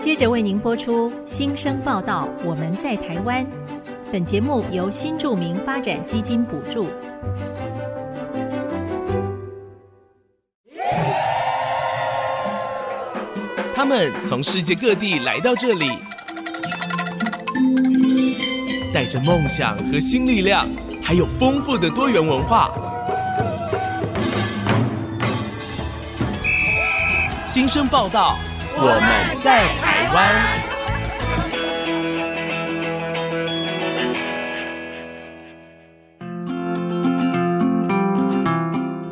接着为您播出新生报道。我们在台湾。本节目由新住民发展基金补助。他们从世界各地来到这里，带着梦想和新力量，还有丰富的多元文化。新生报道，我们在台湾。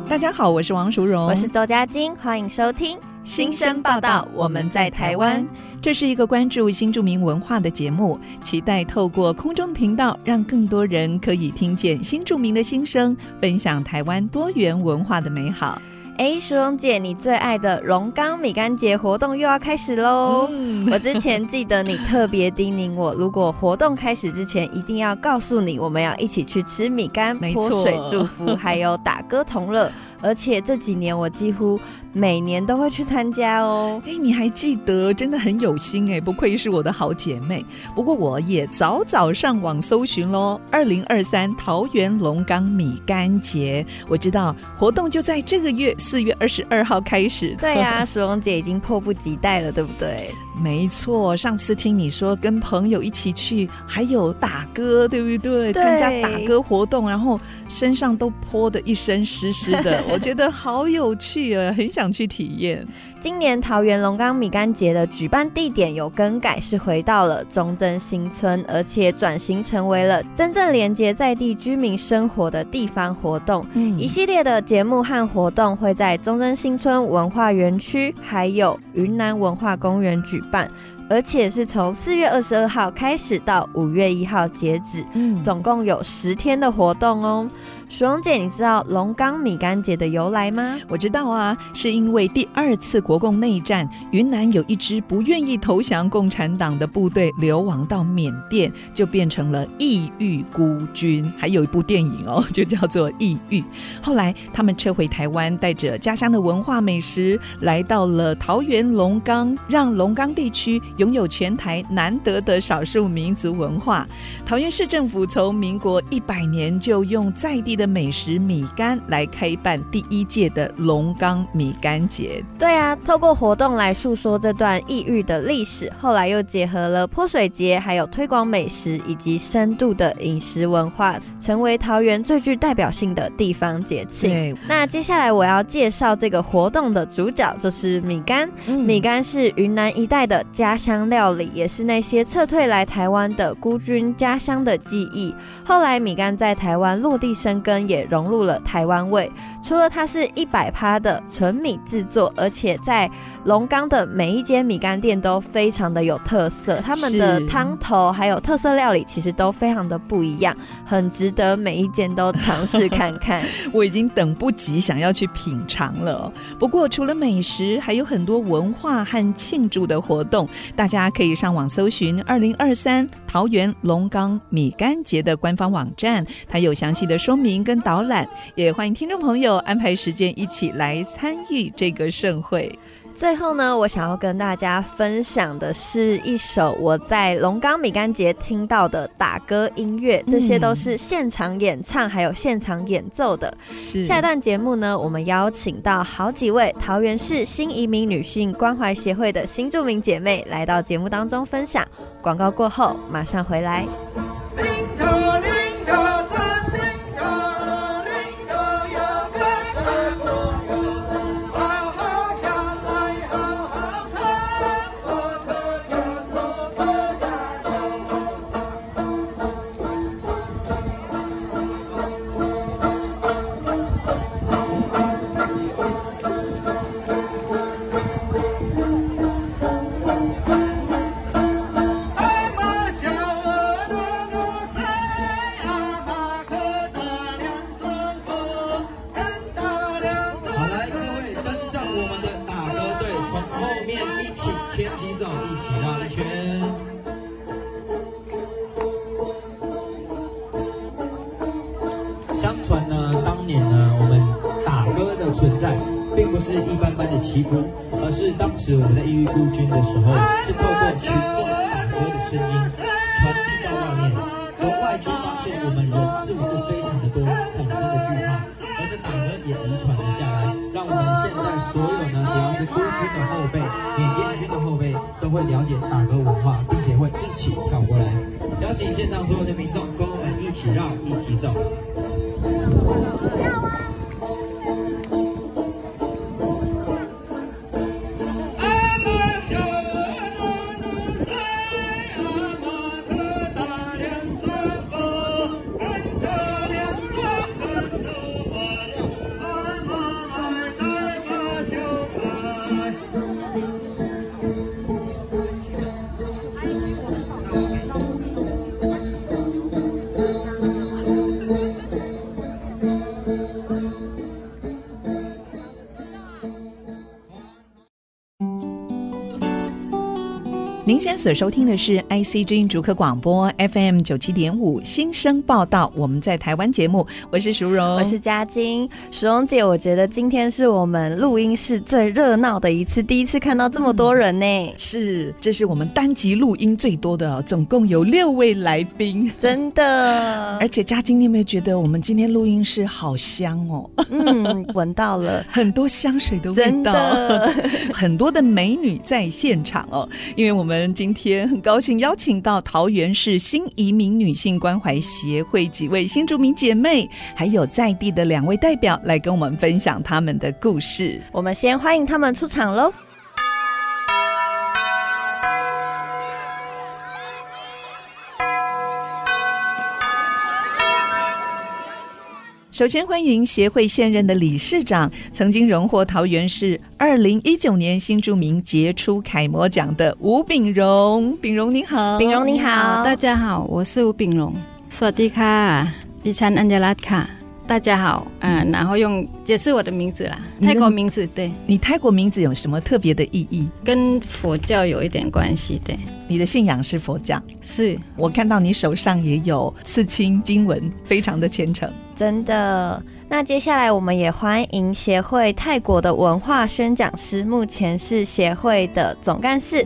大家好，我是王淑荣，我是周佳晶，欢迎收听《新生报道》，我们在台湾。这是一个关注新著名文化的节目，期待透过空中频道，让更多人可以听见新著名的心声，分享台湾多元文化的美好。哎，淑荣姐，你最爱的龙岗米干节活动又要开始喽！嗯、我之前记得你特别叮咛我，如果活动开始之前，一定要告诉你，我们要一起去吃米干、泼水祝福，还有打歌同乐。而且这几年我几乎每年都会去参加哦。哎，你还记得，真的很有心哎，不愧是我的好姐妹。不过我也早早上网搜寻喽，二零二三桃园龙岗米干节，我知道活动就在这个月四月二十二号开始。对呀、啊，石龙姐已经迫不及待了，对不对？没错，上次听你说跟朋友一起去，还有打歌，对不对？参加打歌活动，然后身上都泼的一身湿湿的，我觉得好有趣啊，很想去体验。今年桃园龙岗米干节的举办地点有更改，是回到了中正新村，而且转型成为了真正连接在地居民生活的地方活动。嗯，一系列的节目和活动会在中正新村文化园区还有云南文化公园举办。而且是从四月二十二号开始到五月一号截止，嗯，总共有十天的活动哦。淑荣姐，你知道龙岗米干节的由来吗？我知道啊，是因为第二次国共内战，云南有一支不愿意投降共产党的部队流亡到缅甸，就变成了异域孤军。还有一部电影哦，就叫做《异域》。后来他们撤回台湾，带着家乡的文化美食，来到了桃园龙岗，让龙岗地区。拥有全台难得的少数民族文化，桃园市政府从民国一百年就用在地的美食米干来开办第一届的龙岗米干节。对啊，透过活动来诉说这段异域的历史，后来又结合了泼水节，还有推广美食以及深度的饮食文化，成为桃园最具代表性的地方节庆。那接下来我要介绍这个活动的主角就是米干。嗯、米干是云南一带的家乡。乡料理也是那些撤退来台湾的孤军家乡的记忆。后来米干在台湾落地生根，也融入了台湾味。除了它是一百趴的纯米制作，而且在龙岗的每一间米干店都非常的有特色。他们的汤头还有特色料理，其实都非常的不一样，很值得每一间都尝试看看。我已经等不及想要去品尝了。不过除了美食，还有很多文化和庆祝的活动。大家可以上网搜寻二零二三桃园龙岗米干节的官方网站，它有详细的说明跟导览，也欢迎听众朋友安排时间一起来参与这个盛会。最后呢，我想要跟大家分享的是一首我在龙岗米干节听到的打歌音乐，这些都是现场演唱还有现场演奏的。是下一段节目呢，我们邀请到好几位桃园市新移民女性关怀协会的新住民姐妹来到节目当中分享。广告过后马上回来。您现在所收听的是 IC 之音竹科广播 FM 九七点五新生报道，我们在台湾节目，我是淑荣，我是嘉晶，淑荣姐，我觉得今天是我们录音室最热闹的一次，第一次看到这么多人呢、嗯。是，这是我们单集录音最多的，总共有六位来宾，真的。而且嘉晶，你有没有觉得我们今天录音室好香哦？嗯，闻到了 很多香水的味道，很多的美女在现场哦，因为我们。今天很高兴邀请到桃园市新移民女性关怀协会几位新住民姐妹，还有在地的两位代表来跟我们分享他们的故事。我们先欢迎他们出场喽。首先欢迎协会现任的理事长，曾经荣获桃园市二零一九年新住民杰出楷模奖的吴炳荣。炳荣你好，炳荣你好，大家好，我是吴炳荣。สวัสดีค่ะดิฉันอัญญรัตน์ค่ะ 大家好，嗯，然后用解释我的名字啦，泰国名字，对。你泰国名字有什么特别的意义？跟佛教有一点关系，对。你的信仰是佛教？是。我看到你手上也有刺青经文，非常的虔诚。真的，那接下来我们也欢迎协会泰国的文化宣讲师，目前是协会的总干事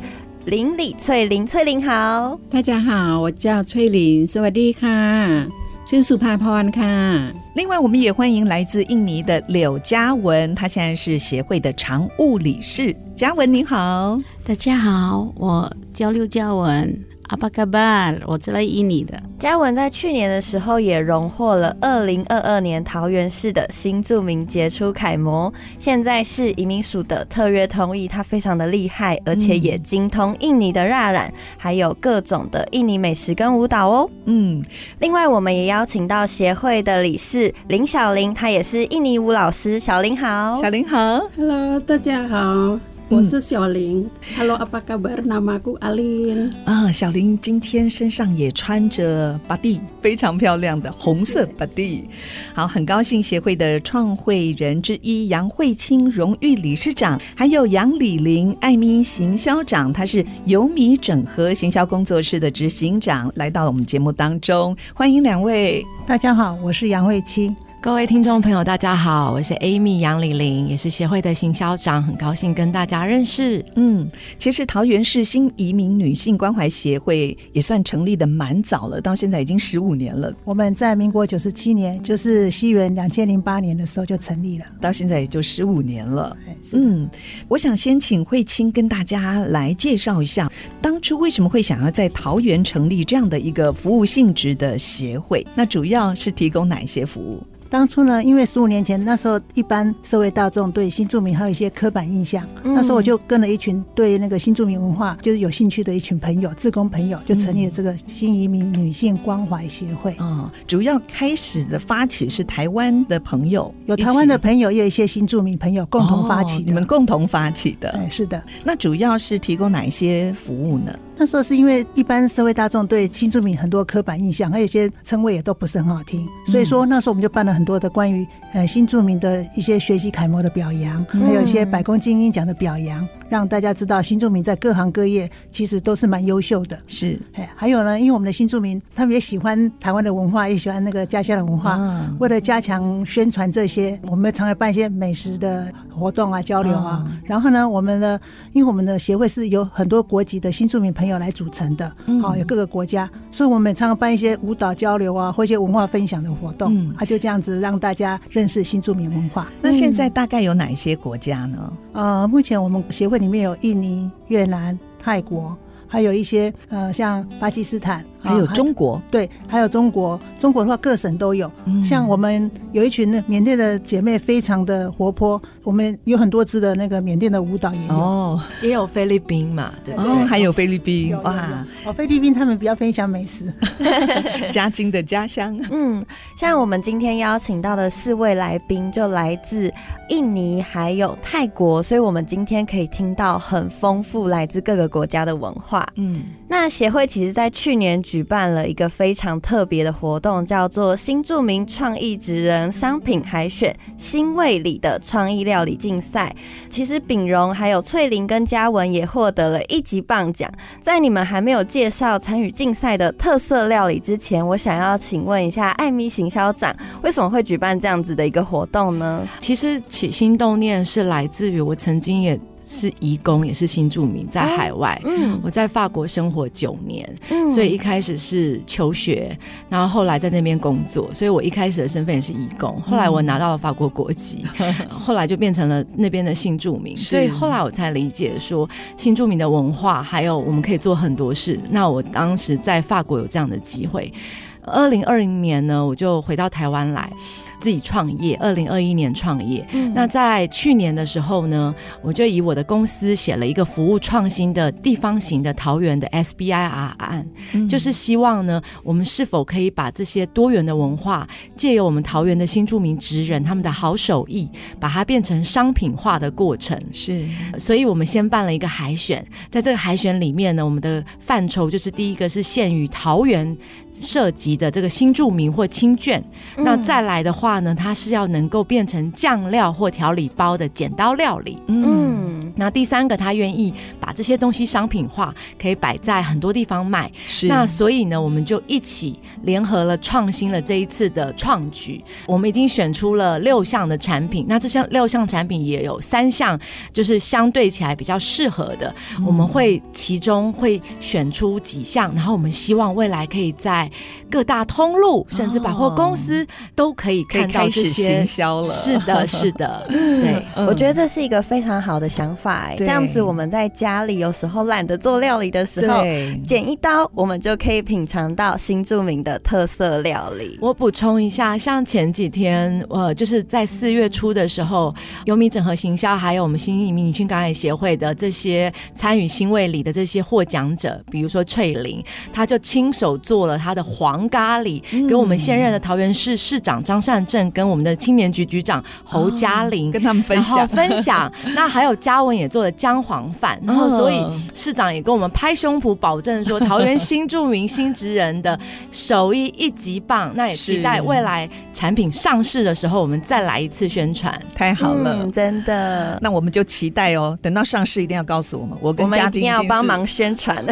林李翠玲。翠玲好，大家好，我叫翠玲，สวัสดีค่ะ， ชื่อสุภาพรค่ะ。另外，我们也欢迎来自印尼的柳嘉文，他现在是协会的常务理事。嘉文您好，大家好，我叫柳嘉文。 阿巴卡巴，我是来印尼的。嘉文在去年的时候也荣获了二零二二年桃园市的新著名杰出楷模，现在是移民署的特约通译，他非常的厉害，而且也精通印尼的蜡染，还有各种的印尼美食跟舞蹈哦。嗯，另外我们也邀请到协会的理事林小玲，她也是印尼舞老师。小玲好，小玲好，Hello，大家好。我是小玲，Hello，阿巴卡贝尔纳马古阿玲啊，小林今天身上也穿着巴蒂，非常漂亮的红色巴蒂。好，很高兴协会的创会人之一杨慧清荣誉理事长，还有杨李玲爱咪行销长，他是有米整合行销工作室的执行长，来到我们节目当中，欢迎两位。大家好，我是杨慧清。各位听众朋友，大家好，我是 Amy 杨玲玲，也是协会的行销长，很高兴跟大家认识。嗯，其实桃园市新移民女性关怀协会也算成立的蛮早了，到现在已经十五年了。我们在民国九十七年，就是西元两千零八年的时候就成立了，到现在也就十五年了。嗯，我想先请慧清跟大家来介绍一下，当初为什么会想要在桃园成立这样的一个服务性质的协会？那主要是提供哪些服务？当初呢，因为十五年前那时候，一般社会大众对新住民还有一些刻板印象。嗯、那时候我就跟了一群对那个新住民文化就是有兴趣的一群朋友，志工朋友，就成立了这个新移民女性关怀协会。啊、嗯哦，主要开始的发起是台湾的朋友，有台湾的朋友，也有一些新住民朋友共同发起的。哦、你们共同发起的？对，是的。那主要是提供哪一些服务呢？那时候是因为一般社会大众对新住民很多刻板印象，还有一些称谓也都不是很好听，所以说那时候我们就办了很多的关于呃新住民的一些学习楷模的表扬，还有一些百工精英奖的表扬。让大家知道新住民在各行各业其实都是蛮优秀的。是，哎，还有呢，因为我们的新住民他们也喜欢台湾的文化，也喜欢那个家乡的文化。嗯、为了加强宣传这些，我们常常办一些美食的活动啊，交流啊。嗯、然后呢，我们的因为我们的协会是由很多国籍的新住民朋友来组成的，嗯、哦，有各个国家，所以我们常常办一些舞蹈交流啊，或一些文化分享的活动。嗯，啊，就这样子让大家认识新住民文化。那现在大概有哪一些国家呢？呃，目前我们协会里面有印尼、越南、泰国。还有一些呃，像巴基斯坦，还有中国，对，还有中国。中国的话，各省都有。嗯、像我们有一群的缅甸的姐妹，非常的活泼。我们有很多支的那个缅甸的舞蹈也有，哦，也有菲律宾嘛，对，哦，还有菲律宾哇，哦，菲律宾他们比较分享美食，嘉晶的家乡。嗯，像我们今天邀请到的四位来宾，就来自印尼还有泰国，所以我们今天可以听到很丰富来自各个国家的文化。嗯，那协会其实在去年举办了一个非常特别的活动，叫做新著名创意职人商品海选新味里的创意料理竞赛。其实秉荣还有翠玲跟嘉文也获得了一级棒奖。在你们还没有介绍参与竞赛的特色料理之前，我想要请问一下艾米行销长，为什么会举办这样子的一个活动呢？其实起心动念是来自于我曾经也。是移工，也是新住民，在海外。嗯，我在法国生活九年，嗯，所以一开始是求学，然后后来在那边工作，所以我一开始的身份也是移工。后来我拿到了法国国籍，嗯、后来就变成了那边的新住民。所以后来我才理解说，新住民的文化还有我们可以做很多事。那我当时在法国有这样的机会，二零二零年呢，我就回到台湾来。自己创业，二零二一年创业。嗯、那在去年的时候呢，我就以我的公司写了一个服务创新的地方型的桃园的 SBIR 案，嗯、就是希望呢，我们是否可以把这些多元的文化，借由我们桃园的新住民职人他们的好手艺，把它变成商品化的过程。是，所以我们先办了一个海选，在这个海选里面呢，我们的范畴就是第一个是限于桃园涉及的这个新住民或亲眷，嗯、那再来的话呢，它是要能够变成酱料或调理包的剪刀料理。嗯，那第三个，他愿意把这些东西商品化，可以摆在很多地方卖。是，那所以呢，我们就一起联合了创新了这一次的创举。我们已经选出了六项的产品，那这项六项产品也有三项就是相对起来比较适合的，嗯、我们会其中会选出几项，然后我们希望未来可以在各大通路，甚至百货公司都可以看到这些行销了。是的，是的，对，我觉得这是一个非常好的想法。哎，这样子我们在家里有时候懒得做料理的时候，剪一刀，我们就可以品尝到新著名的特色料理。我补充一下，像前几天，呃，就是在四月初的时候，优米整合行销还有我们新移民女性感染协会的这些参与新味里的这些获奖者，比如说翠玲，她就亲手做了他。的黄咖喱，给我们现任的桃园市市长张善政跟我们的青年局局长侯嘉玲、哦、跟他们分享分享。那还有嘉文也做了姜黄饭，然后所以市长也跟我们拍胸脯保证说，桃园新著名新职人的手艺一级棒。那也期待未来产品上市的时候，我们再来一次宣传。太好了、嗯，真的。那我们就期待哦，等到上市一定要告诉我们，我跟嘉丁要帮忙宣传。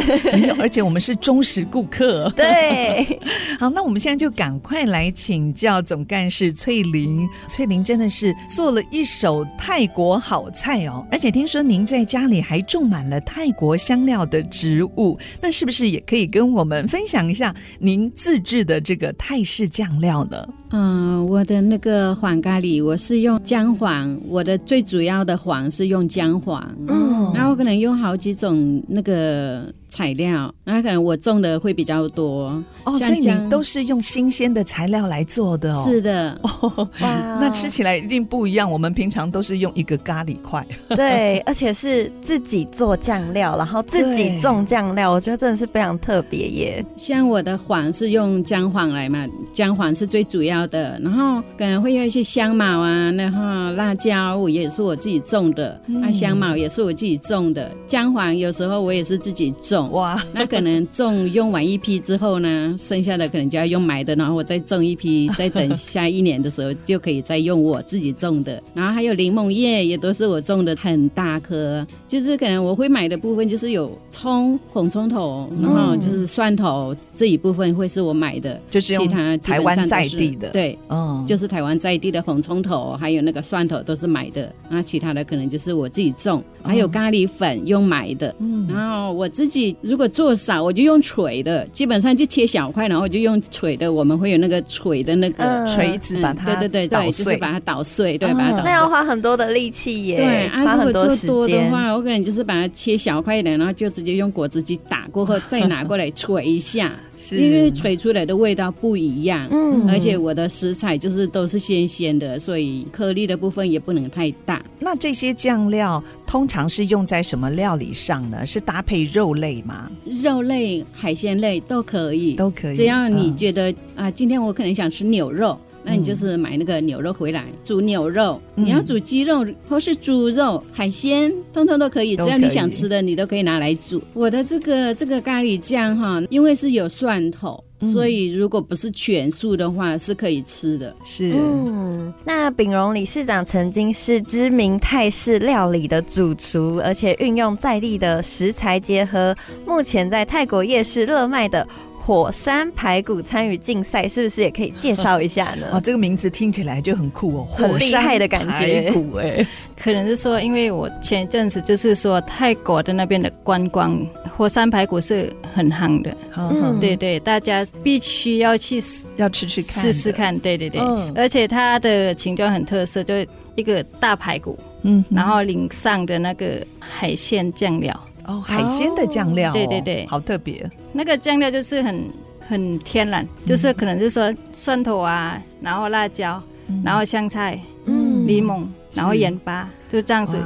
而且我们是忠实顾客，对。好，那我们现在就赶快来请教总干事翠玲。翠玲真的是做了一手泰国好菜哦，而且听说您在家里还种满了泰国香料的植物，那是不是也可以跟我们分享一下您自制的这个泰式酱料呢？嗯，我的那个黄咖喱，我是用姜黄，我的最主要的黄是用姜黄，嗯，然后可能用好几种那个材料，那可能我种的会比较多哦，所以你都是用新鲜的材料来做的哦，是的，哦，那吃起来一定不一样。我们平常都是用一个咖喱块，对，而且是自己做酱料，然后自己种酱料，我觉得真的是非常特别耶。像我的黄是用姜黄来嘛，姜黄是最主要的，然后可能会用一些香茅啊，然后辣椒我也是我自己种的，那、嗯啊、香茅也是我自己种的，姜黄有时候我也是自己种。种。哇，那可能种用完一批之后呢，剩下的可能就要用买的，然后我再种一批，再等下一年的时候就可以再用我自己种的。然后还有柠檬叶也都是我种的，很大颗。就是可能我会买的部分就是有葱、红葱头，然后就是蒜头这一部分会是我买的，就是其他台湾在地的。对，嗯，就是台湾在地的红葱头，还有那个蒜头都是买的。那其他的可能就是我自己种，还有咖喱粉用买的。嗯，然后我自己如果做少，我就用锤的，基本上就切小块，然后我就用锤的。我们会有那个锤的那个锤子，把它对对对对，就是把它捣碎，对，把它捣碎。那要花很多的力气耶，对，花很多时间。如果做多的话，我可能就是把它切小块一点，然后就直接用果汁机打过后，再拿过来锤一下。是因为锤出来的味道不一样，嗯，而且我的食材就是都是新鲜的，所以颗粒的部分也不能太大。那这些酱料通常是用在什么料理上呢？是搭配肉类吗？肉类、海鲜类都可以，都可以。只要你觉得、嗯、啊，今天我可能想吃牛肉。那你就是买那个牛肉回来煮牛肉，嗯、你要煮鸡肉或是猪肉、海鲜，通通都可以，只要你想吃的，你都可以拿来煮。我的这个这个咖喱酱哈，因为是有蒜头，嗯、所以如果不是全素的话，是可以吃的。是，嗯，那秉荣理事长曾经是知名泰式料理的主厨，而且运用在地的食材结合，目前在泰国夜市热卖的。火山排骨参与竞赛，是不是也可以介绍一下呢？啊，这个名字听起来就很酷哦，很厉害的感觉。排骨哎，可能是说，因为我前一阵子就是说泰国的那边的观光，火山排骨是很夯的。嗯，对对，大家必须要去要吃吃看，试试看。对对对，嗯、而且它的形状很特色，就是一个大排骨，嗯，然后淋上的那个海鲜酱料。哦，海鲜的酱料、哦，对对对，好特别。那个酱料就是很很天然，嗯、就是可能是说蒜头啊，然后辣椒，嗯、然后香菜，嗯，柠檬，然后盐巴，就这样子，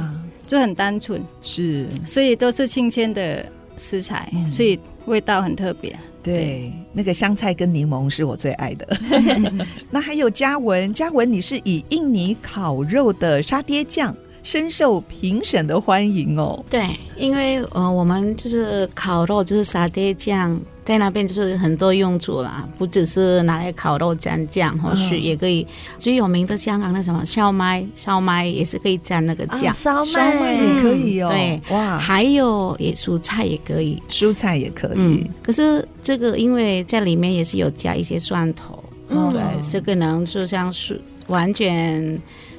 就很单纯。是，所以都是新鲜的食材，嗯、所以味道很特别。对，对那个香菜跟柠檬是我最爱的。那还有嘉文，嘉文，你是以印尼烤肉的沙爹酱。深受评审的欢迎哦。对，因为呃，我们就是烤肉，就是沙爹酱，在那边就是很多用处啦，不只是拿来烤肉蘸酱，或许也可以。哦、最有名的香港的什么烧麦，烧麦也是可以蘸那个酱。烧麦、哦、烧麦也可以哦。对，哇，还有也蔬菜也可以，蔬菜也可以。嗯、可是这个因为在里面也是有加一些蒜头，嗯、对，这个能就像是完全。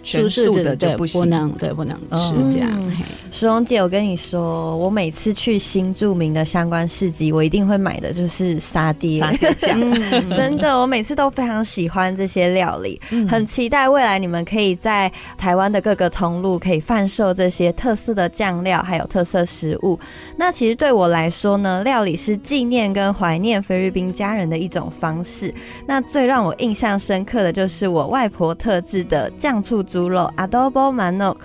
全素的就不不能，对，不能吃这样。淑蓉姐，我跟你说，我每次去新著名的相关市集，我一定会买的就是沙爹酱。真的，我每次都非常喜欢这些料理，很期待未来你们可以在台湾的各个通路可以贩售这些特色的酱料，还有特色食物。那其实对我来说呢，料理是纪念跟怀念菲律宾家人的一种方式。那最让我印象深刻的就是我外婆特制的酱醋猪肉 Adobo Manok，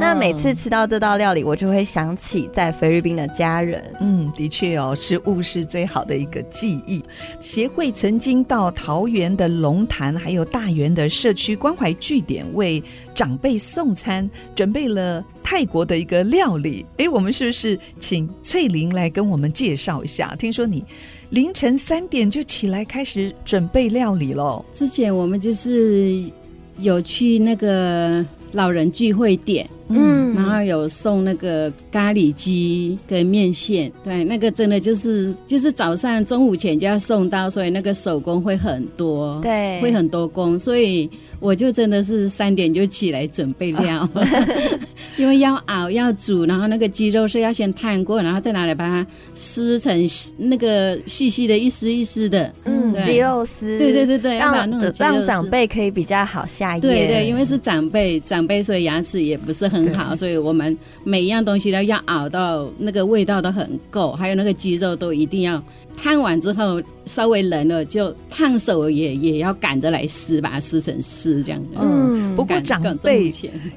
那每次吃到这道料理，我就会想起在菲律宾的家人。嗯，的确哦，食物是最好的一个记忆。协会曾经到桃园的龙潭，还有大园的社区关怀据点，为长辈送餐，准备了泰国的一个料理。哎，我们是不是请翠玲来跟我们介绍一下？听说你凌晨三点就起来开始准备料理喽？之前我们就是。有去那个老人聚会点，嗯，然后有送那个咖喱鸡跟面线，对，那个真的就是就是早上中午前就要送到，所以那个手工会很多，对，会很多工，所以。我就真的是三点就起来准备料，因为要熬要煮，然后那个鸡肉是要先烫过，然后再拿来把它撕成那个细细的一丝一丝的，嗯，鸡肉丝，对对对对，让让长辈可以比较好下咽，对对，因为是长辈，长辈所以牙齿也不是很好，所以我们每一样东西都要熬到那个味道都很够，还有那个鸡肉都一定要。烫完之后稍微冷了，就烫手也也要赶着来撕，把它撕成丝这样。嗯，不过长辈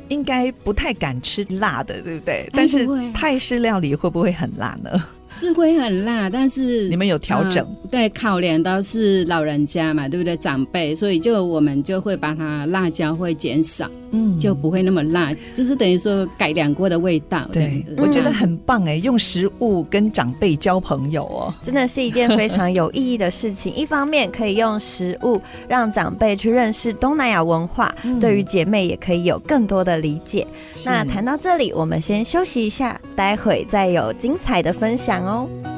应该不太敢吃辣的，对不对？但是泰式料理会不会很辣呢？是会很辣，但是你们有调整？呃、对，考量到是老人家嘛，对不对？长辈，所以就我们就会把它辣椒会减少。嗯，就不会那么辣，就是等于说改良过的味道。对，我觉得很棒哎，用食物跟长辈交朋友哦，真的是一件非常有意义的事情。一方面可以用食物让长辈去认识东南亚文化，嗯、对于姐妹也可以有更多的理解。那谈到这里，我们先休息一下，待会再有精彩的分享哦。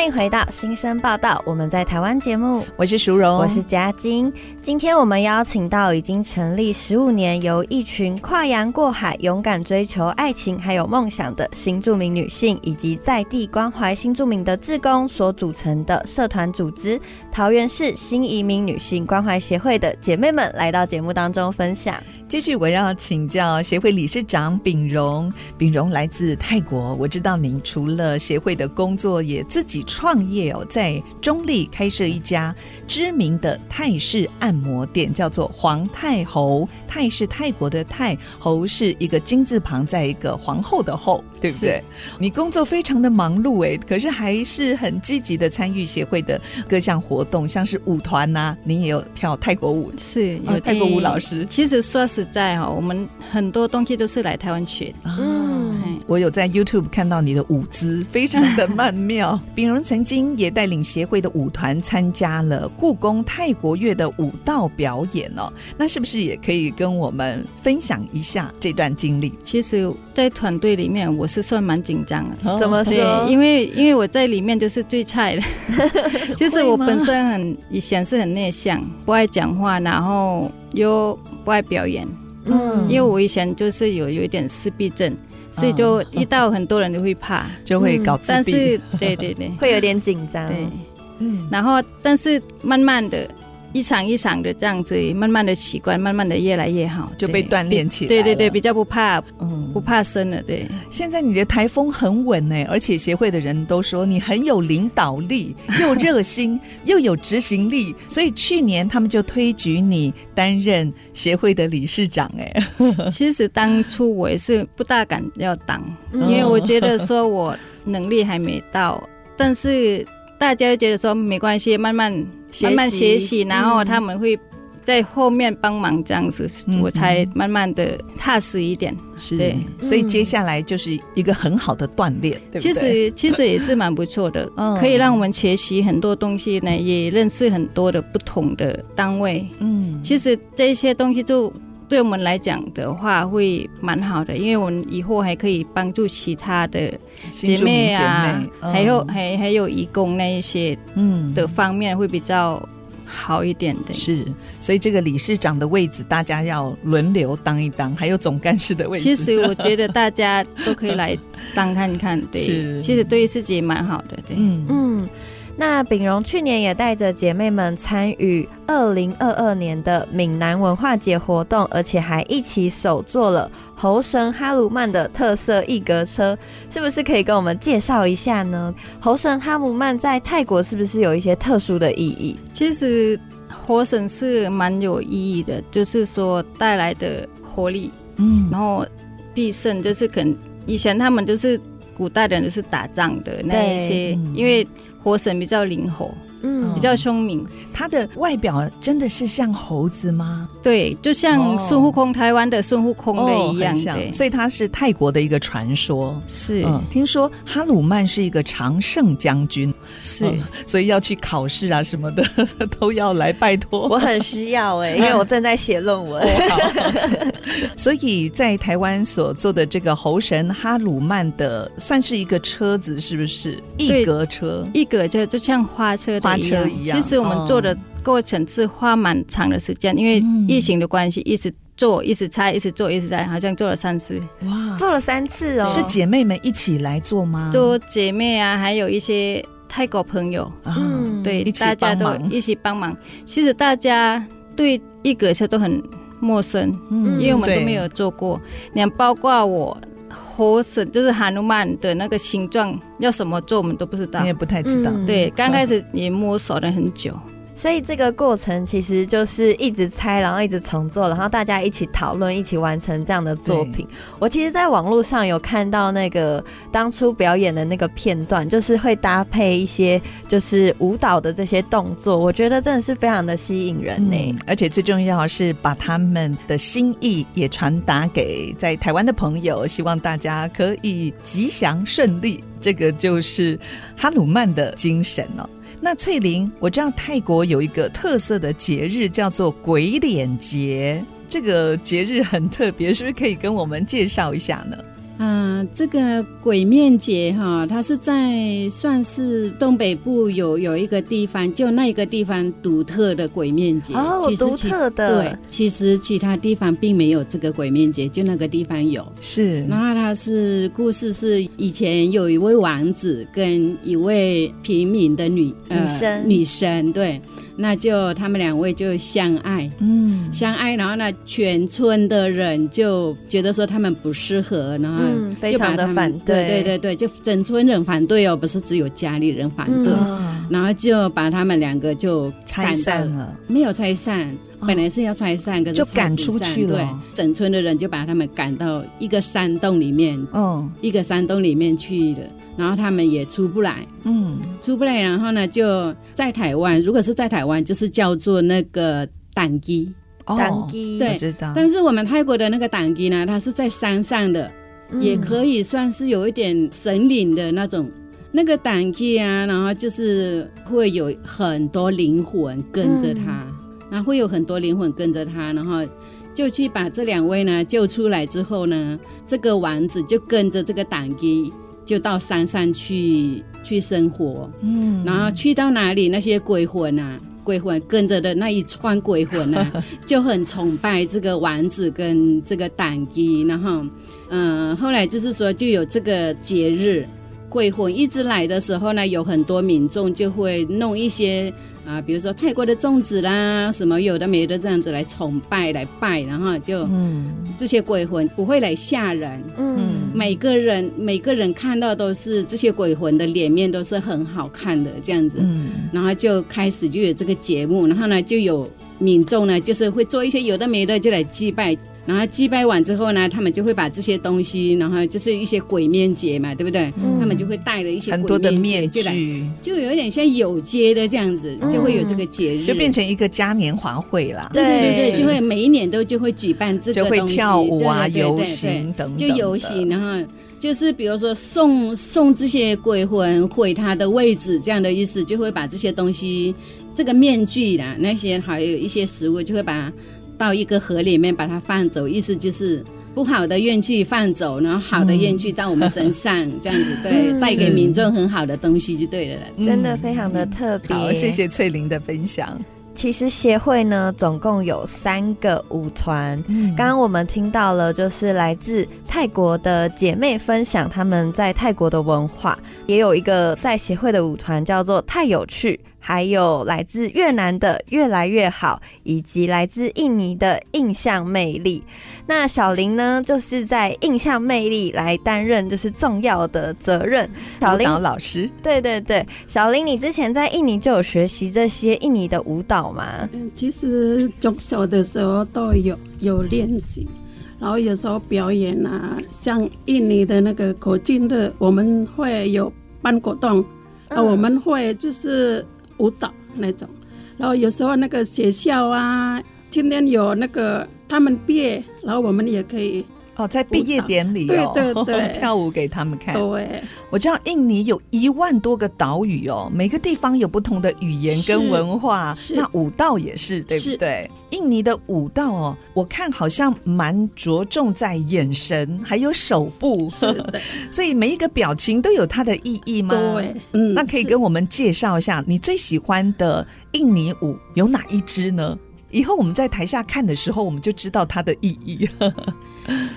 欢迎回到新生报道，我们在台湾节目，我是淑荣，我是嘉晶。今天我们邀请到已经成立十五年，由一群跨洋过海、勇敢追求爱情还有梦想的新著名女性，以及在地关怀新著名的志工所组成的社团组织——桃园市新移民女性关怀协会的姐妹们，来到节目当中分享。继续，我要请教协会理事长秉荣。秉荣来自泰国，我知道您除了协会的工作，也自己创业哦，在中立开设一家知名的泰式按摩店，叫做皇泰侯。泰是泰国的泰，侯是一个金字旁，在一个皇后的后，对不对？你工作非常的忙碌哎，可是还是很积极的参与协会的各项活动，像是舞团呐、啊，你也有跳泰国舞，是有、哦、泰国舞老师。其实说实在哈，我们很多东西都是来台湾学的。嗯，我有在 YouTube 看到你的舞姿，非常的曼妙。炳荣曾经也带领协会的舞团参加了故宫泰国乐的舞蹈表演哦，那是不是也可以跟我们分享一下这段经历。其实，在团队里面，我是算蛮紧张的。怎么说？因为因为我在里面就是最菜的。就是我本身很以前是很内向，不爱讲话，然后又不爱表演。嗯，因为我以前就是有有一点自闭症，所以就遇到很多人都会怕，就会搞自闭。但是，对对对，会有点紧张。对，嗯。然后，但是慢慢的。一场一场的这样子，慢慢的习惯，慢慢的越来越好，就被锻炼起来。对对对，比较不怕，嗯，不怕生了。对，现在你的台风很稳呢，而且协会的人都说你很有领导力，又热心，又有执行力，所以去年他们就推举你担任协会的理事长。哎，其实当初我也是不大敢要当，因为我觉得说我能力还没到，但是大家又觉得说没关系，慢慢。慢慢学习，然后他们会在后面帮忙，这样子、嗯、我才慢慢的踏实一点。是，对，所以接下来就是一个很好的锻炼，对不对？其实其实也是蛮不错的，可以让我们学习很多东西呢，也认识很多的不同的单位。嗯，其实这些东西就对我们来讲的话会蛮好的，因为我们以后还可以帮助其他的姐妹啊，妹嗯、还有还还有义工那一些嗯的方面会比较好一点的。是，所以这个理事长的位置大家要轮流当一当，还有总干事的位置。其实我觉得大家都可以来当看看，对，是其实对自己也蛮好的，对，嗯嗯。那秉荣去年也带着姐妹们参与二零二二年的闽南文化节活动，而且还一起手做了猴神哈鲁曼的特色一格车，是不是可以跟我们介绍一下呢？猴神哈鲁曼在泰国是不是有一些特殊的意义？其实猴神是蛮有意义的，就是说带来的活力，嗯，然后必胜，就是可能以前他们就是古代的人就是打仗的那一些，嗯、因为。猴神比较灵活，嗯，比较聪明。他的外表真的是像猴子吗？对，就像孙悟空，台湾的孙悟空的一样，哦、对。所以他是泰国的一个传说。是，嗯，听说哈鲁曼是一个常胜将军，是、嗯，所以要去考试啊什么的 都要来拜托。我很需要哎、欸，因为我正在写论文。哦、所以在台湾所做的这个猴神哈鲁曼的，算是一个车子，是不是？一格车，一格就就像花车的一样。一样其实我们做的过程是花蛮长的时间，嗯、因为疫情的关系，一直做，一直拆，一直做，一直拆，好像做了三次。哇，做了三次哦！是姐妹们一起来做吗？做姐妹啊，还有一些泰国朋友，嗯，对，大家都一起帮忙。其实大家对一格车都很陌生，嗯，因为我们都没有做过。连包括我。猴子就是哈努曼的那个形状要怎么做，我们都不知道，你也不太知道。对，刚开始也摸索了很久。所以这个过程其实就是一直猜，然后一直重做，然后大家一起讨论，一起完成这样的作品。我其实，在网络上有看到那个当初表演的那个片段，就是会搭配一些就是舞蹈的这些动作，我觉得真的是非常的吸引人呢、而且最重要是把他们的心意也传达给在台湾的朋友，希望大家可以吉祥顺利。这个就是哈鲁曼的精神哦。那翠玲，我知道泰国有一个特色的节日叫做鬼脸节，这个节日很特别，是不是可以跟我们介绍一下呢？嗯、呃，这个鬼面节哈，它是在算是东北部有有一个地方，就那一个地方独特的鬼面节哦，独特的。对，其实其他地方并没有这个鬼面节，就那个地方有。是，然后它是故事是以前有一位王子跟一位平民的女女生、呃、女生对。那就他们两位就相爱，嗯，相爱，然后呢，全村的人就觉得说他们不适合，然后就把他们、嗯、反对，对对对，就整村人反对哦，不是只有家里人反对，嗯、然后就把他们两个就拆散了，没有拆散，本来是要拆散，可是就赶出去了，对，整村的人就把他们赶到一个山洞里面，嗯，一个山洞里面去了。然后他们也出不来，嗯，出不来。然后呢，就在台湾，如果是在台湾，就是叫做那个胆机，胆机，对，知道。但是我们泰国的那个胆机呢，它是在山上的，嗯，也可以算是有一点神灵的那种那个胆机啊。然后就是会有很多灵魂跟着他，嗯，然后会有很多灵魂跟着他，然后就去把这两位呢救出来之后呢，这个王子就跟着这个胆机。就到山上去去生活，嗯，然后去到哪里，那些鬼魂啊，鬼魂跟着的那一串鬼魂啊，就很崇拜这个王子跟这个胆机，然后，嗯，后来就是说就有这个节日。鬼魂一直来的时候呢，有很多民众就会弄一些啊，比如说泰国的粽子啦，什么有的没的这样子来崇拜来拜，然后就嗯，这些鬼魂不会来吓人，嗯，每个人每个人看到都是这些鬼魂的脸面都是很好看的这样子，嗯，然后就开始就有这个节目，然后呢就有民众呢就是会做一些有的没的就来祭拜。然后祭拜完之后呢，他们就会把这些东西，然后就是一些鬼面节嘛，对不对？嗯、他们就会带了一些鬼的面具，就有点像有街的这样子，嗯、就会有这个节日，就变成一个嘉年华会啦。对对对，就会每一年都就会举办这个东西，就会跳舞啊、游行等等，就游行，然后就是比如说送送这些鬼魂回他的位置，这样的意思，就会把这些东西，这个面具啦，那些还有一些食物，就会把。到一个河里面把它放走，意思就是不好的怨气放走，然后好的怨气到我们身上，嗯、这样子对，带给民众很好的东西就对了。真的非常的特别。好，谢谢翠玲的分享。其实协会呢，总共有三个舞团。嗯，刚刚我们听到了，就是来自泰国的姐妹分享他们在泰国的文化，也有一个在协会的舞团叫做太有趣。还有来自越南的越来越好，以及来自印尼的印象魅力。那小林呢，就是在印象魅力来担任就是重要的责任。小林老师，对对对，小林，你之前在印尼就有学习这些印尼的舞蹈吗？嗯，其实从小的时候都有有练习，然后有时候表演啊，像印尼的那个国庆日，我们会有办果冻，啊、嗯，我们会就是。舞蹈那种，然后有时候那个学校啊，今天有那个他们毕业，然后我们也可以。哦，在毕业典礼哦，对对对，跳舞给他们看。对，我知道印尼有一万多个岛屿哦，每个地方有不同的语言跟文化，那舞蹈也是，对不对？印尼的舞蹈哦，我看好像蛮着重在眼神还有手部，是的，所以每一个表情都有它的意义吗？对，嗯，那可以跟我们介绍一下你最喜欢的印尼舞有哪一支呢？以后我们在台下看的时候，我们就知道它的意义。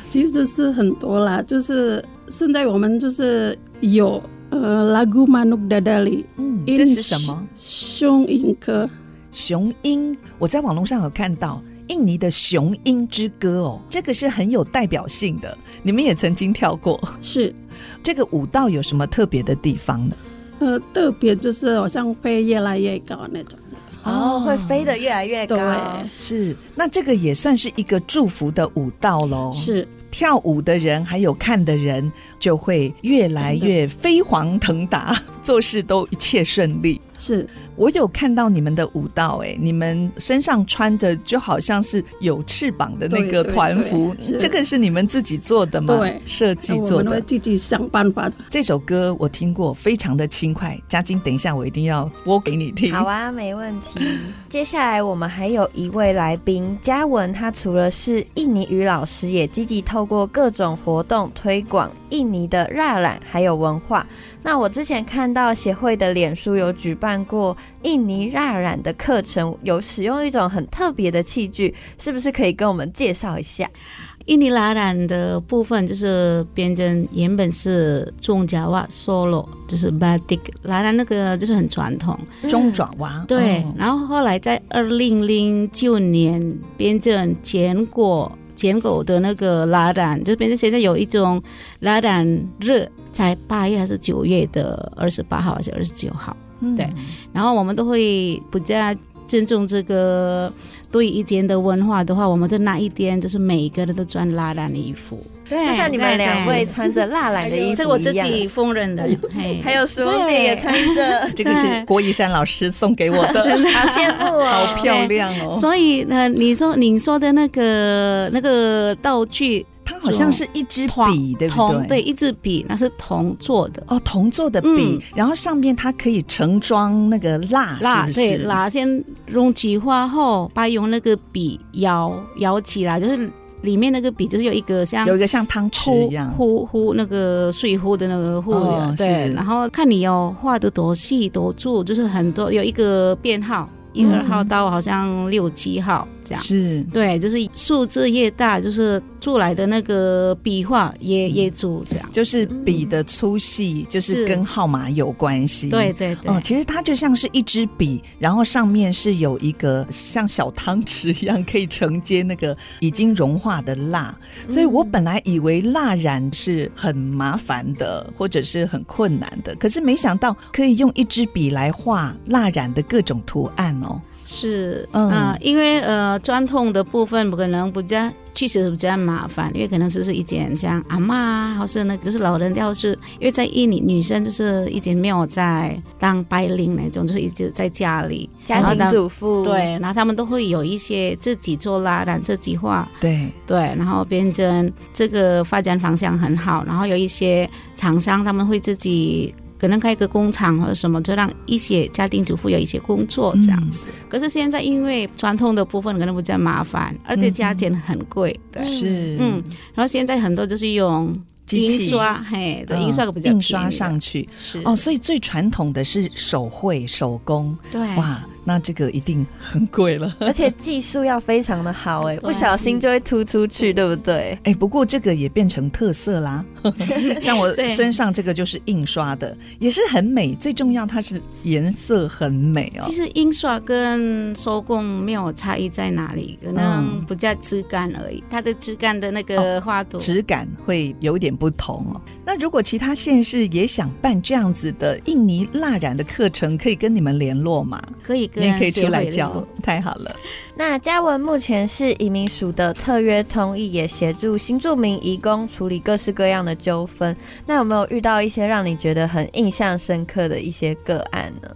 其实是很多啦，就是现在我们就是有呃，Lagu Manuk Dadali，嗯，这是什么？雄鹰歌。雄鹰，我在网络上有看到印尼的雄鹰之歌哦，这个是很有代表性的。你们也曾经跳过，是这个舞蹈有什么特别的地方呢？呃，特别就是好像飞越来越高那种。哦，会飞得越来越高。是，那这个也算是一个祝福的舞蹈喽。是。跳舞的人还有看的人就会越来越飞黄腾达，做事都一切顺利。是我有看到你们的舞蹈，哎，你们身上穿的就好像是有翅膀的那个团服，这个是你们自己做的吗？对，设计做的。我们会自己想办法。这首歌我听过，非常的轻快。嘉晶，等一下我一定要播给你听。好啊，没问题。接下来我们还有一位来宾嘉文，他除了是印尼语老师，也积极透过各种活动推广印尼的蜡染还有文化。那我之前看到协会的脸书有举办过印尼蜡染的课程，有使用一种很特别的器具，是不是可以跟我们介绍一下？印尼蜡染的部分就是编针，原本是中爪哇 solo，就是 batik 蜡染那个就是很传统中爪哇。对，哦、然后后来在二零零九年编针剪果剪果的那个拉染，就变成现在有一种拉染热。在八月还是九月的二十八号还是二十九号？嗯，对。然后我们都会比较尊重这个对一间的文化的话，我们在那一天就是每一个人都穿拉染的衣服，对，就像你们两位穿着蜡染的衣服，这我自己缝纫的。还有舒姐也穿着，这个是郭一山老师送给我的，好羡慕哦，好漂亮哦。所以呢，你说你说的那个那个道具。它好像是一支笔，对不对？对，一支笔，那是铜做的哦，铜做的笔，嗯、然后上面它可以盛装那个蜡，蜡是是对，蜡先溶剂化后，把用那个笔摇摇起来，就是里面那个笔就是有一个像有一个像汤匙一样呼呼那个水呼的那个壶，哦、对，然后看你要画的多细多粗，就是很多有一个编号。一二号到好像六七号这样，是。对，就是数字越大，就是出来的那个笔画也也粗这样，就是笔的粗细就是跟号码有关系。对对对，哦，其实它就像是一支笔，然后上面是有一个像小汤匙一样可以承接那个已经融化的蜡，所以我本来以为蜡染是很麻烦的或者是很困难的，可是没想到可以用一支笔来画蜡染的各种图案。是，嗯、呃，因为呃，传统的部分可能比较确实比较麻烦，因为可能就是一件像阿嬷，或是那个就是老人，要是因为在印尼女生就是已经没有在当白领那种，就是一直在家里家庭主妇，对，然后他们都会有一些自己做拉染，自己画，对。对，然后编针这个发展方向很好，然后有一些厂商他们会自己。可能开一个工厂或者什么，就让一些家庭主妇有一些工作这样子。嗯、可是现在因为传统的部分可能比较麻烦，而且价钱很贵。对，是，嗯，然后现在很多就是用印刷，嘿，对，印刷个比较印刷上去。是哦，所以最传统的是手绘手工。对，哇。那这个一定很贵了，而且技术要非常的好哎，不小心就会突出去，对不对？哎，不过这个也变成特色啦。像我身上这个就是印刷的，也是很美。最重要，它是颜色很美哦。其实印刷跟手工没有差异在哪里，可能不叫质感而已。它的质感的那个花朵质感会有点不同哦。那如果其他县市也想办这样子的印尼蜡染的课程，可以跟你们联络吗？可以。你也可以出来教，太好了。那嘉文目前是移民署的特约通译，也协助新住民移工处理各式各样的纠纷。那有没有遇到一些让你觉得很印象深刻的一些个案呢？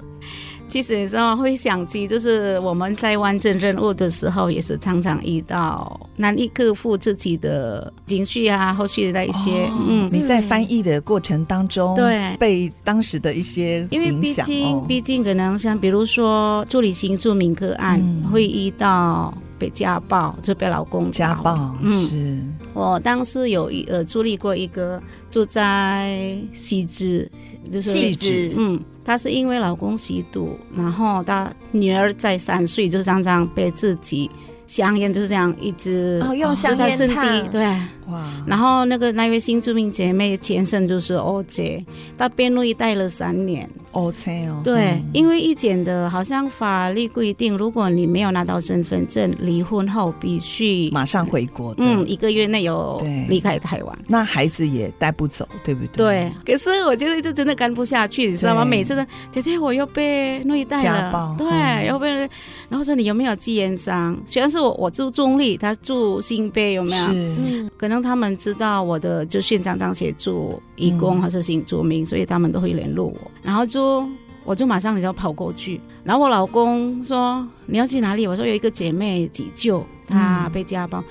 其实你知道会想起，就是我们在完成任务的时候，也是常常遇到难以克服自己的情绪啊，后续的一些。哦、嗯，你在翻译的过程当中，对，被当时的一些因为毕竟，哦、毕竟可能像比如说助理新住民个案，嗯、会遇到被家暴，就被老公家暴。嗯，是我当时有呃助力过一个住在西枝，就是西枝，嗯。她是因为老公吸毒，然后她女儿在三岁就常常被自己香烟就是这样一直哦用香烟烫。对。哇，然后那个那位新著名姐妹前身就是欧姐她边路一待了三年哦。对，嗯、因为一检的好像法律规定，如果你没有拿到身份证，离婚后必须马上回国。嗯，一个月内有离开台湾，那孩子也带不走，对不对？对。可是我觉得就真的干不下去，你知道吗？每次的姐姐，我又被虐待了，家暴对，又、嗯、被，然后说你有没有寄烟伤？虽然是我我住中立，他住新北，有没有？嗯，可能他们知道我的就县长长协助义工还是新住民，所以他们都会联络我，然后就我就马上你就要跑过去，然后我老公说你要去哪里？我说有一个姐妹急救，她被家暴。嗯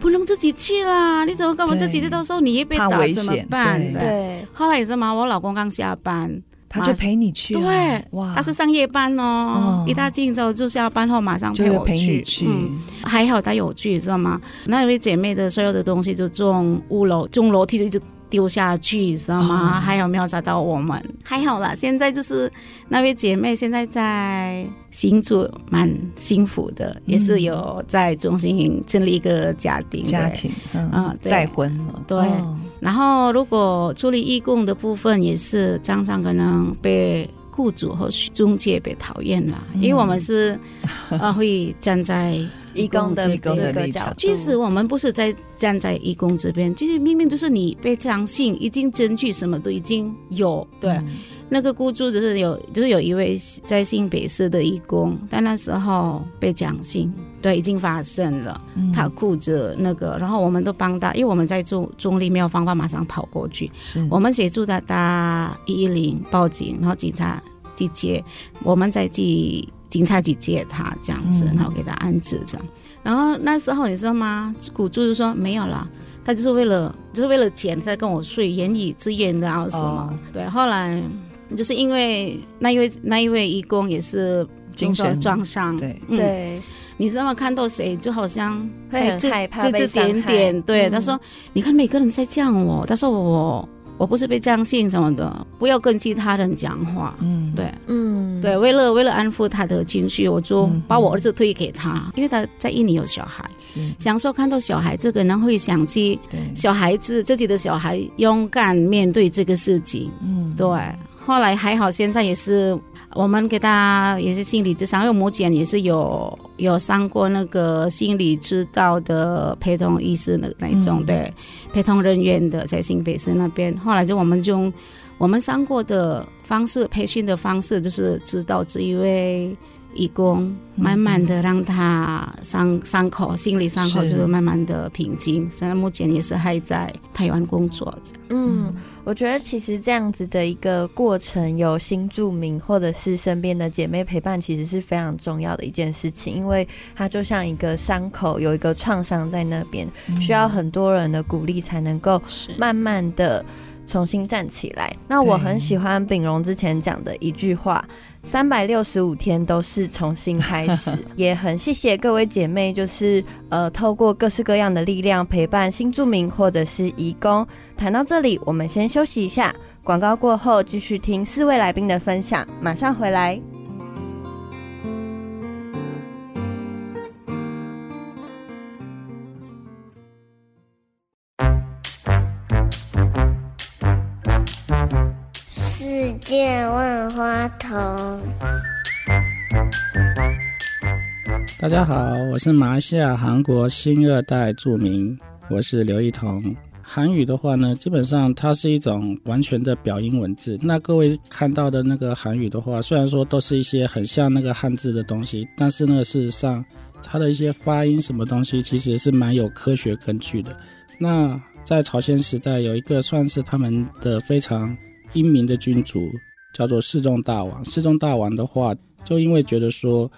不能自己去啦！你怎么干嘛自己去？到时候你也被打怎么办？对，对。后来也是嘛，我老公刚下班，他就陪你去。对，哇，他是上夜班哦，一大清早就下班后马上陪我去。嗯，还好他有去，知道吗？那位姐妹的所有的东西就从五楼，从楼梯就一直。丢下去，知道吗？还有没有找到我们？还好啦，现在就是那位姐妹现在在新竹，蛮幸福的，也是有在中心建立一个家庭，家庭，嗯，再婚了，对。然后如果处理义工的部分，也是常常可能被雇主和中介被讨厌了，因为我们是啊 会站在。义工的一个角度，其实我们不是在站在义工这边，就是明明就是你被相信，已经证据什么都已经有。对，嗯、那个雇主就是有，就是有一位在新北市的义工，但那时候被讲信，对，已经发生了。嗯、他哭着那个，然后我们都帮他，因为我们在中中立没有方法马上跑过去，是我们协助他打一一零报警，然后警察去接，我们再去。警察去接他这样子，然后给他安置这样。然后那时候你知道吗？古柱就说没有了，他就是为了就是为了钱在跟我睡，言语自愿的然后什么。哦、对，后来就是因为那一位那一位义工也是精神撞伤，对对、嗯，你知道吗？看到谁就好像会很害怕被。点点对，嗯、他说你看每个人在这样我，他说我。我不是被这样信什么的，不要跟其他人讲话。嗯，对，嗯，对，为了为了安抚他的情绪，我就把我儿子推给他，嗯、因为他在印尼有小孩，是想说看到小孩子可能会想起小孩子自己的小孩勇敢面对这个事情。嗯，对，后来还好，现在也是。我们给他也是心理咨商，因为目前也是有有上过那个心理指导的陪同医师的那种，嗯、对，陪同人员的在新北市那边。后来就我们就我们上过的方式，培训的方式就是指导这一位。义工慢慢的让他伤伤口，心理伤口就是慢慢的平静。现在目前也是还在台湾工作着。嗯，我觉得其实这样子的一个过程，有新住民或者是身边的姐妹陪伴，其实是非常重要的一件事情，因为它就像一个伤口，有一个创伤在那边，需要很多人的鼓励才能够慢慢的重新站起来。那我很喜欢秉荣之前讲的一句话。三百六十五天都是重新开始，也很谢谢各位姐妹，就是呃，透过各式各样的力量陪伴新住民或者是移工。谈到这里，我们先休息一下，广告过后继续听四位来宾的分享，马上回来。见万花筒。大家好，我是马来西亚韩国新二代著名，我是刘一彤。韩语的话呢，基本上它是一种完全的表音文字。那各位看到的那个韩语的话，虽然说都是一些很像那个汉字的东西，但是呢，事实上它的一些发音什么东西，其实是蛮有科学根据的。那在朝鲜时代，有一个算是他们的非常。英明的君主叫做世宗大王。世宗大王的话，就因为觉得说，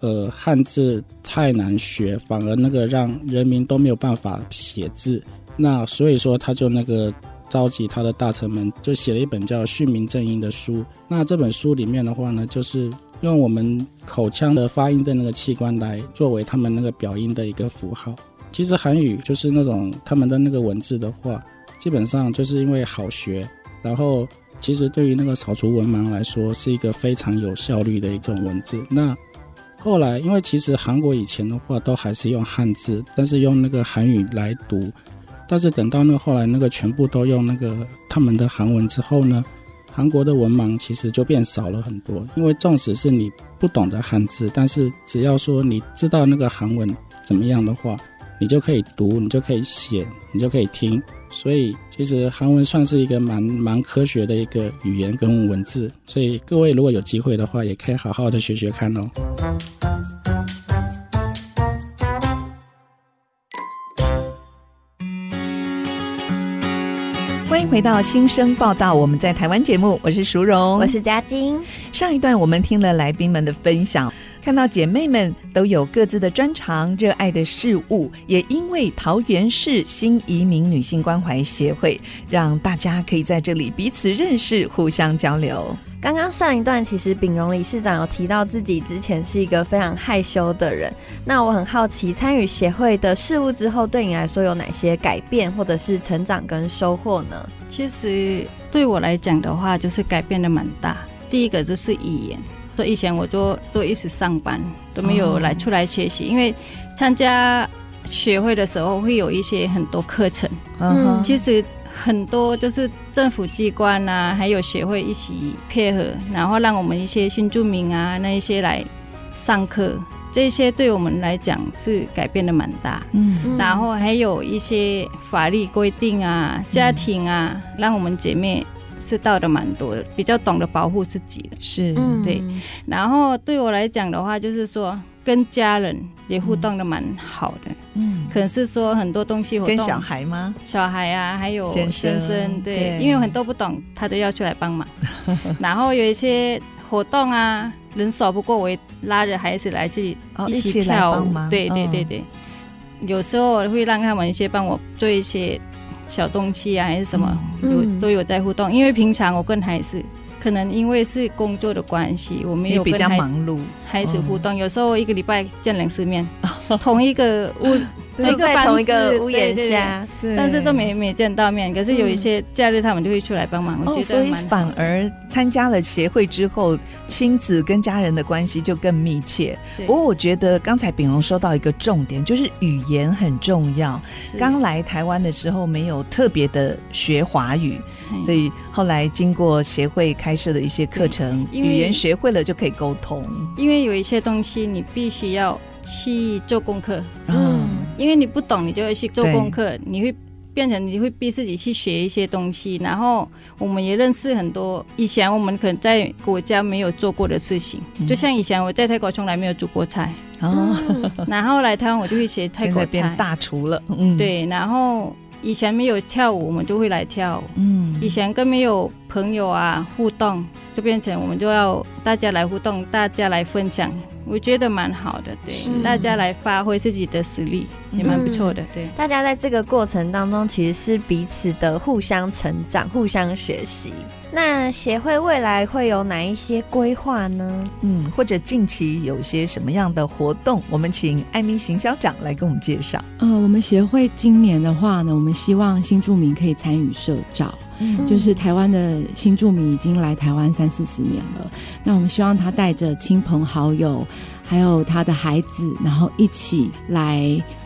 呃，汉字太难学，反而那个让人民都没有办法写字。那所以说，他就那个召集他的大臣们，就写了一本叫《训民正音》的书。那这本书里面的话呢，就是用我们口腔的发音的那个器官来作为他们那个表音的一个符号。其实韩语就是那种他们的那个文字的话，基本上就是因为好学。然后，其实对于那个扫除文盲来说，是一个非常有效率的一种文字。那后来，因为其实韩国以前的话都还是用汉字，但是用那个韩语来读。但是等到那个后来那个全部都用那个他们的韩文之后呢，韩国的文盲其实就变少了很多。因为纵使是你不懂得汉字，但是只要说你知道那个韩文怎么样的话，你就可以读，你就可以写，你就可以听。所以其实韩文算是一个蛮蛮科学的一个语言跟文字。所以各位如果有机会的话，也可以好好的学学看哦。欢迎回到新生报道，我们在台湾节目，我是淑荣，我是嘉晶。上一段我们听了来宾们的分享，看到姐妹们都有各自的专长、热爱的事物，也因为桃园市新移民女性关怀协会，让大家可以在这里彼此认识、互相交流。刚刚上一段，其实秉荣理事长有提到自己之前是一个非常害羞的人。那我很好奇，参与协会的事务之后，对你来说有哪些改变，或者是成长跟收获呢？其实对我来讲的话，就是改变的蛮大。第一个就是语言，所以以前我都都一直上班，都没有来出来学习。因为参加学会的时候，会有一些很多课程。嗯，其实。很多就是政府机关啊，还有协会一起配合，然后让我们一些新住民啊，那一些来上课，这些对我们来讲是改变的蛮大。嗯，然后还有一些法律规定啊，家庭啊，嗯、让我们姐妹知道的蛮多的，比较懂得保护自己的。是，对。然后对我来讲的话，就是说。跟家人也互动的蛮好的，嗯，可能是说很多东西活动，跟小孩吗？小孩啊，还有先生，先生对，对，因为很多不懂，他都要出来帮忙。然后有一些活动啊，人少不过，我也拉着孩子来去一起跳舞，哦、对对对对。嗯、有时候会让他们一些帮我做一些小东西啊，还是什么，有、嗯、都有在互动。因为平常我跟孩子。可能因为是工作的关系，我没有跟孩子比较忙碌，孩子互动。哦、有时候一个礼拜见两次面，同一个屋。对，在同一个屋檐下，对，但是都没没见到面。可是有一些假日，他们就会出来帮忙。我觉得、哦、所以反而参加了协会之后，亲子跟家人的关系就更密切。不过我觉得刚才炳荣说到一个重点，就是语言很重要。刚来台湾的时候没有特别的学华语，所以后来经过协会开设的一些课程，语言学会了就可以沟通。因为有一些东西你必须要去做功课。嗯。因为你不懂，你就会去做功课，你会变成你会逼自己去学一些东西。然后我们也认识很多以前我们可能在国家没有做过的事情，嗯、就像以前我在泰国从来没有煮过菜，哦，然后来台湾我就会学泰国菜，大厨了，嗯，对，然后以前没有跳舞，我们就会来跳舞，嗯，以前跟没有朋友啊互动，就变成我们就要大家来互动，大家来分享。我觉得蛮好的，对，大家来发挥自己的实力也蛮不错的，对。大家在这个过程当中，其实是彼此的互相成长、互相学习。那协会未来会有哪一些规划呢？嗯，或者近期有些什么样的活动？我们请艾米行销长来跟我们介绍。呃，我们协会今年的话呢，我们希望新住民可以参与社照。嗯，就是台湾的新住民已经来台湾三四十年了，那我们希望他带着亲朋好友，还有他的孩子，然后一起来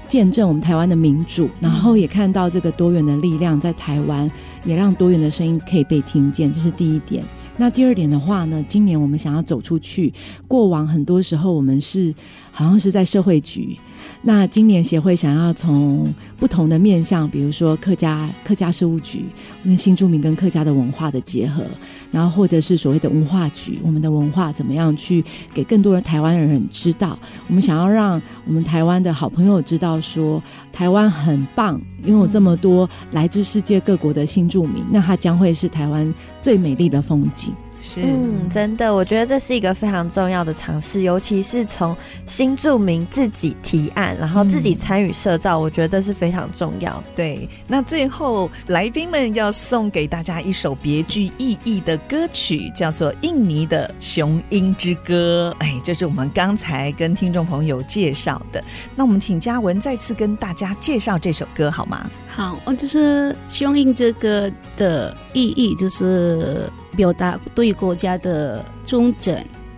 见证我们台湾的民主，然后也看到这个多元的力量在台湾，也让多元的声音可以被听见，这是第一点。那第二点的话呢，今年我们想要走出去，过往很多时候我们是好像是在社会局。那今年协会想要从不同的面向，比如说客家客家事务局，跟新住民跟客家的文化的结合，然后或者是所谓的文化局，我们的文化怎么样去给更多的台湾人知道？我们想要让我们台湾的好朋友知道说，台湾很棒，拥有这么多来自世界各国的新住民，那它将会是台湾最美丽的风景。是，嗯，真的，我觉得这是一个非常重要的尝试，尤其是从新住民自己提案，然后自己参与社造，我觉得这是非常重要。对，那最后来宾们要送给大家一首别具意义的歌曲，叫做《印尼的雄鹰之歌》。哎，这是我们刚才跟听众朋友介绍的。那我们请嘉文再次跟大家介绍这首歌好吗？好，我，就是雄鹰这个的意义就是。表达对国家的忠诚、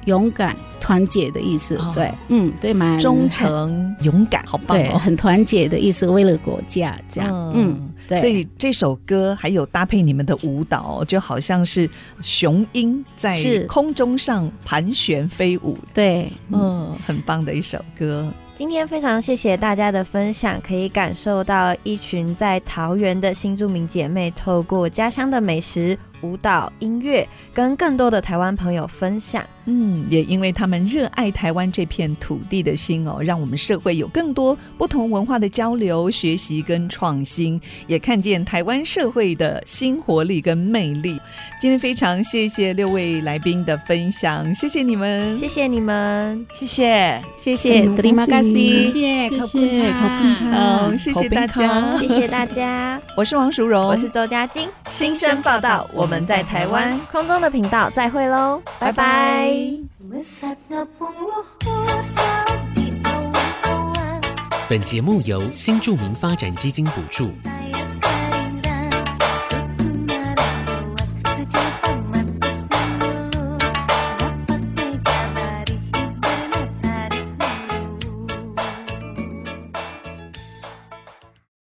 勇敢、团结的意思。哦、对，嗯，对，蛮忠诚、勇敢，好棒、哦，对，很团结的意思，为了国家这样。嗯，嗯所以这首歌还有搭配你们的舞蹈，就好像是雄鹰在空中上盘旋飞舞。对，嗯，很棒的一首歌。今天非常谢谢大家的分享，可以感受到一群在桃园的新住民姐妹，透过家乡的美食、舞蹈、音乐，跟更多的台湾朋友分享。嗯，也因为他们热爱台湾这片土地的心哦，让我们社会有更多不同文化的交流、学习跟创新，也看见台湾社会的新活力跟魅力。今天非常谢谢六位来宾的分享，谢谢你们，谢谢你们，谢谢，谢谢，Terima kasih，谢谢，谢谢，好，谢谢大家，谢谢大家。我是王淑荣，我是周佳晶，新生报道，我们在台湾空中的频道再会喽，拜拜。本节目由新著名发展基金补助。